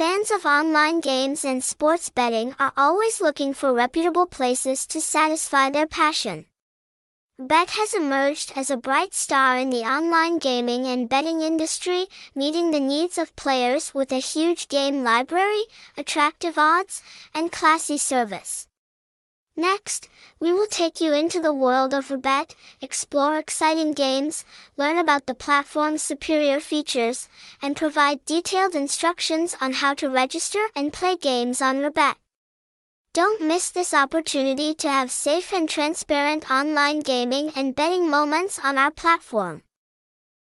Fans of online games and sports betting are always looking for reputable places to satisfy their passion. Rbet has emerged as a bright star in the online gaming and betting industry, meeting the needs of players with a huge game library, attractive odds, and classy service. Next, we will take you into the world of Rbet, explore exciting games, learn about the platform's superior features, and provide detailed instructions on how to register and play games on Rbet. Don't miss this opportunity to have safe and transparent online gaming and betting moments on our platform.